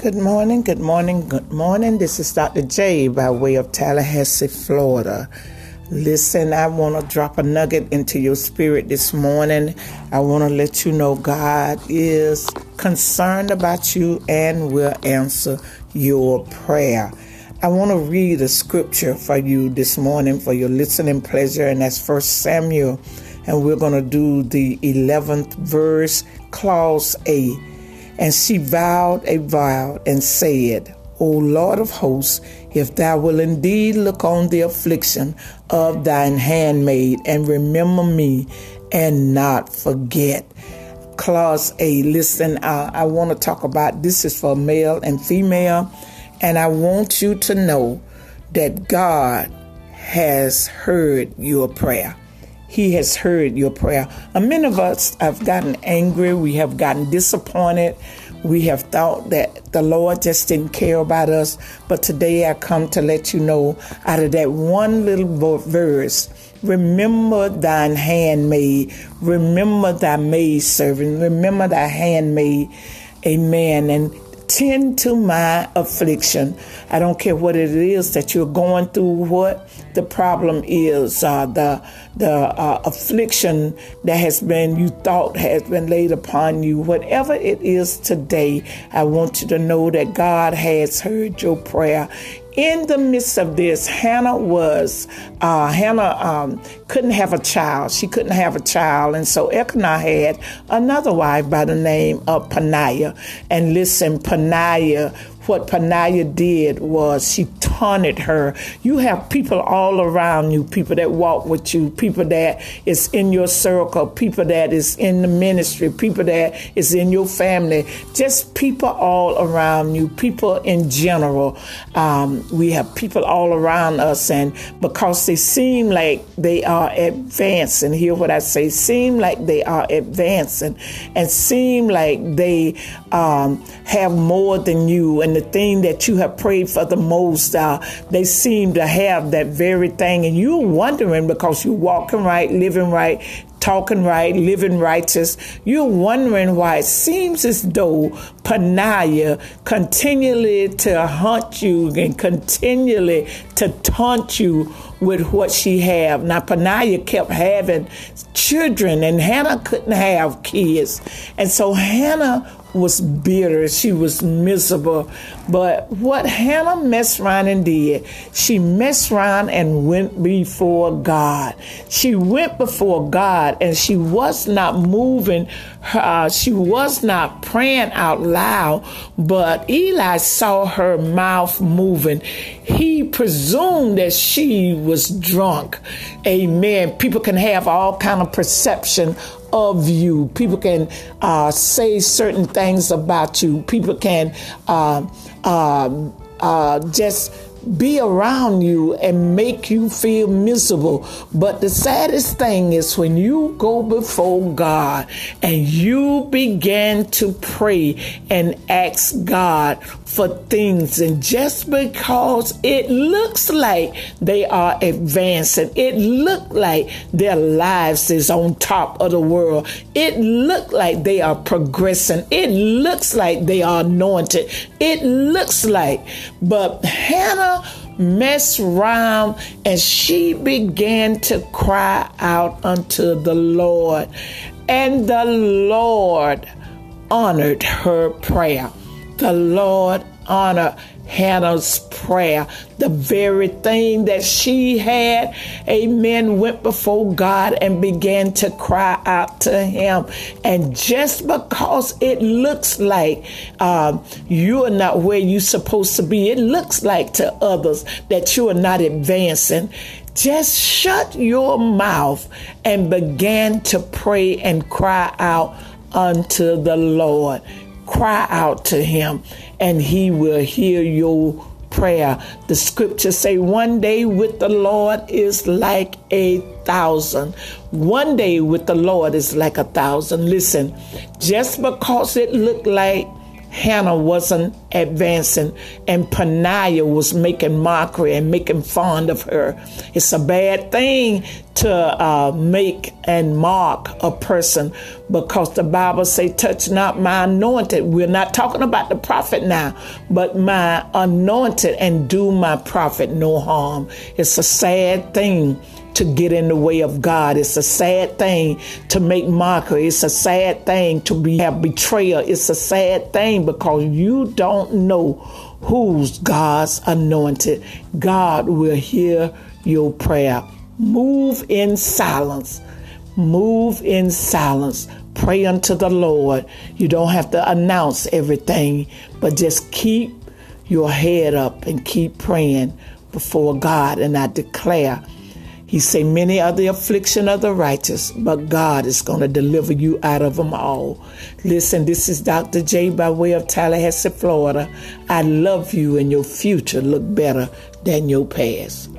Good morning, good morning, good morning. This is Dr. J by way of Tallahassee, Florida. Listen, I want to drop a nugget into your spirit this morning. I want to let you know God is concerned about you and will answer your prayer. I want to read a scripture for you this morning for your listening pleasure, and that's First Samuel. And we're going to do the 11th verse, clause A. And she vowed a vow and said, O Lord of hosts, if thou will indeed look on the affliction of thine handmaid and remember me and not forget. Clause A. Listen, uh, I want to talk about this is for male and female, and I want you to know that God has heard your prayer. He has heard your prayer. And many of us have gotten angry. We have gotten disappointed. We have thought that the Lord just didn't care about us. But today I come to let you know out of that one little verse, remember thine handmaid, remember thy maid servant, remember thy handmaid. Amen. And tend to my affliction. I don't care what it is that you're going through, what the problem is, uh, the the uh, affliction that has been you thought has been laid upon you, whatever it is today. I want you to know that God has heard your prayer in the midst of this, Hannah was, uh, Hannah um, couldn't have a child. She couldn't have a child. And so Elkanah had another wife by the name of Peninnah. And listen, Peninnah what Panaya did was she taunted her. You have people all around you, people that walk with you, people that is in your circle, people that is in the ministry, people that is in your family, just people all around you, people in general. Um, we have people all around us, and because they seem like they are advancing, hear what I say, seem like they are advancing, and seem like they um, have more than you, and the thing that you have prayed for the most, uh, they seem to have that very thing. And you're wondering because you're walking right, living right, talking right, living righteous. You're wondering why it seems as though Panaya continually to haunt you and continually to taunt you with what she have. Now Panaya kept having children and Hannah couldn't have kids. And so Hannah was bitter. She was miserable. But what Hannah messed around and did, she messed around and went before God. She went before God and she was not moving. Uh, she was not praying out loud, but Eli saw her mouth moving. He presumed that she was drunk. Amen. People can have all kind of perception of you. People can uh, say certain things about you. People can uh, uh, uh just be around you and make you feel miserable. But the saddest thing is when you go before God and you begin to pray and ask God for things. And just because it looks like they are advancing, it look like their lives is on top of the world. It look like they are progressing. It looks like they are anointed. It looks like, but Hannah messed around and she began to cry out unto the Lord. And the Lord honored her prayer. The Lord honored Hannah's prayer. The very thing that she had, amen, went before God and began to cry out to Him. And just because it looks like uh, you are not where you're supposed to be, it looks like to others that you are not advancing. Just shut your mouth and begin to pray and cry out unto the Lord. Cry out to Him and he will hear your prayer. The scriptures say one day with the Lord is like a thousand. One day with the Lord is like a thousand. Listen, just because it looked like Hannah wasn't advancing and Peninnah was making mockery and making fun of her. It's a bad thing to uh, make and mock a person because the Bible say, touch not my anointed. We're not talking about the prophet now, but my anointed and do my prophet no harm. It's a sad thing to get in the way of God. It's a sad thing to make mockery. It's a sad thing to be have betrayal. It's a sad thing because you don't know who's God's anointed. God will hear your prayer. Move in silence. Move in silence. Pray unto the Lord. You don't have to announce everything, but just keep your head up and keep praying before God. And I declare he say, many are the affliction of the righteous, but God is going to deliver you out of them all. Listen, this is Dr. J by way of Tallahassee, Florida. I love you and your future look better than your past.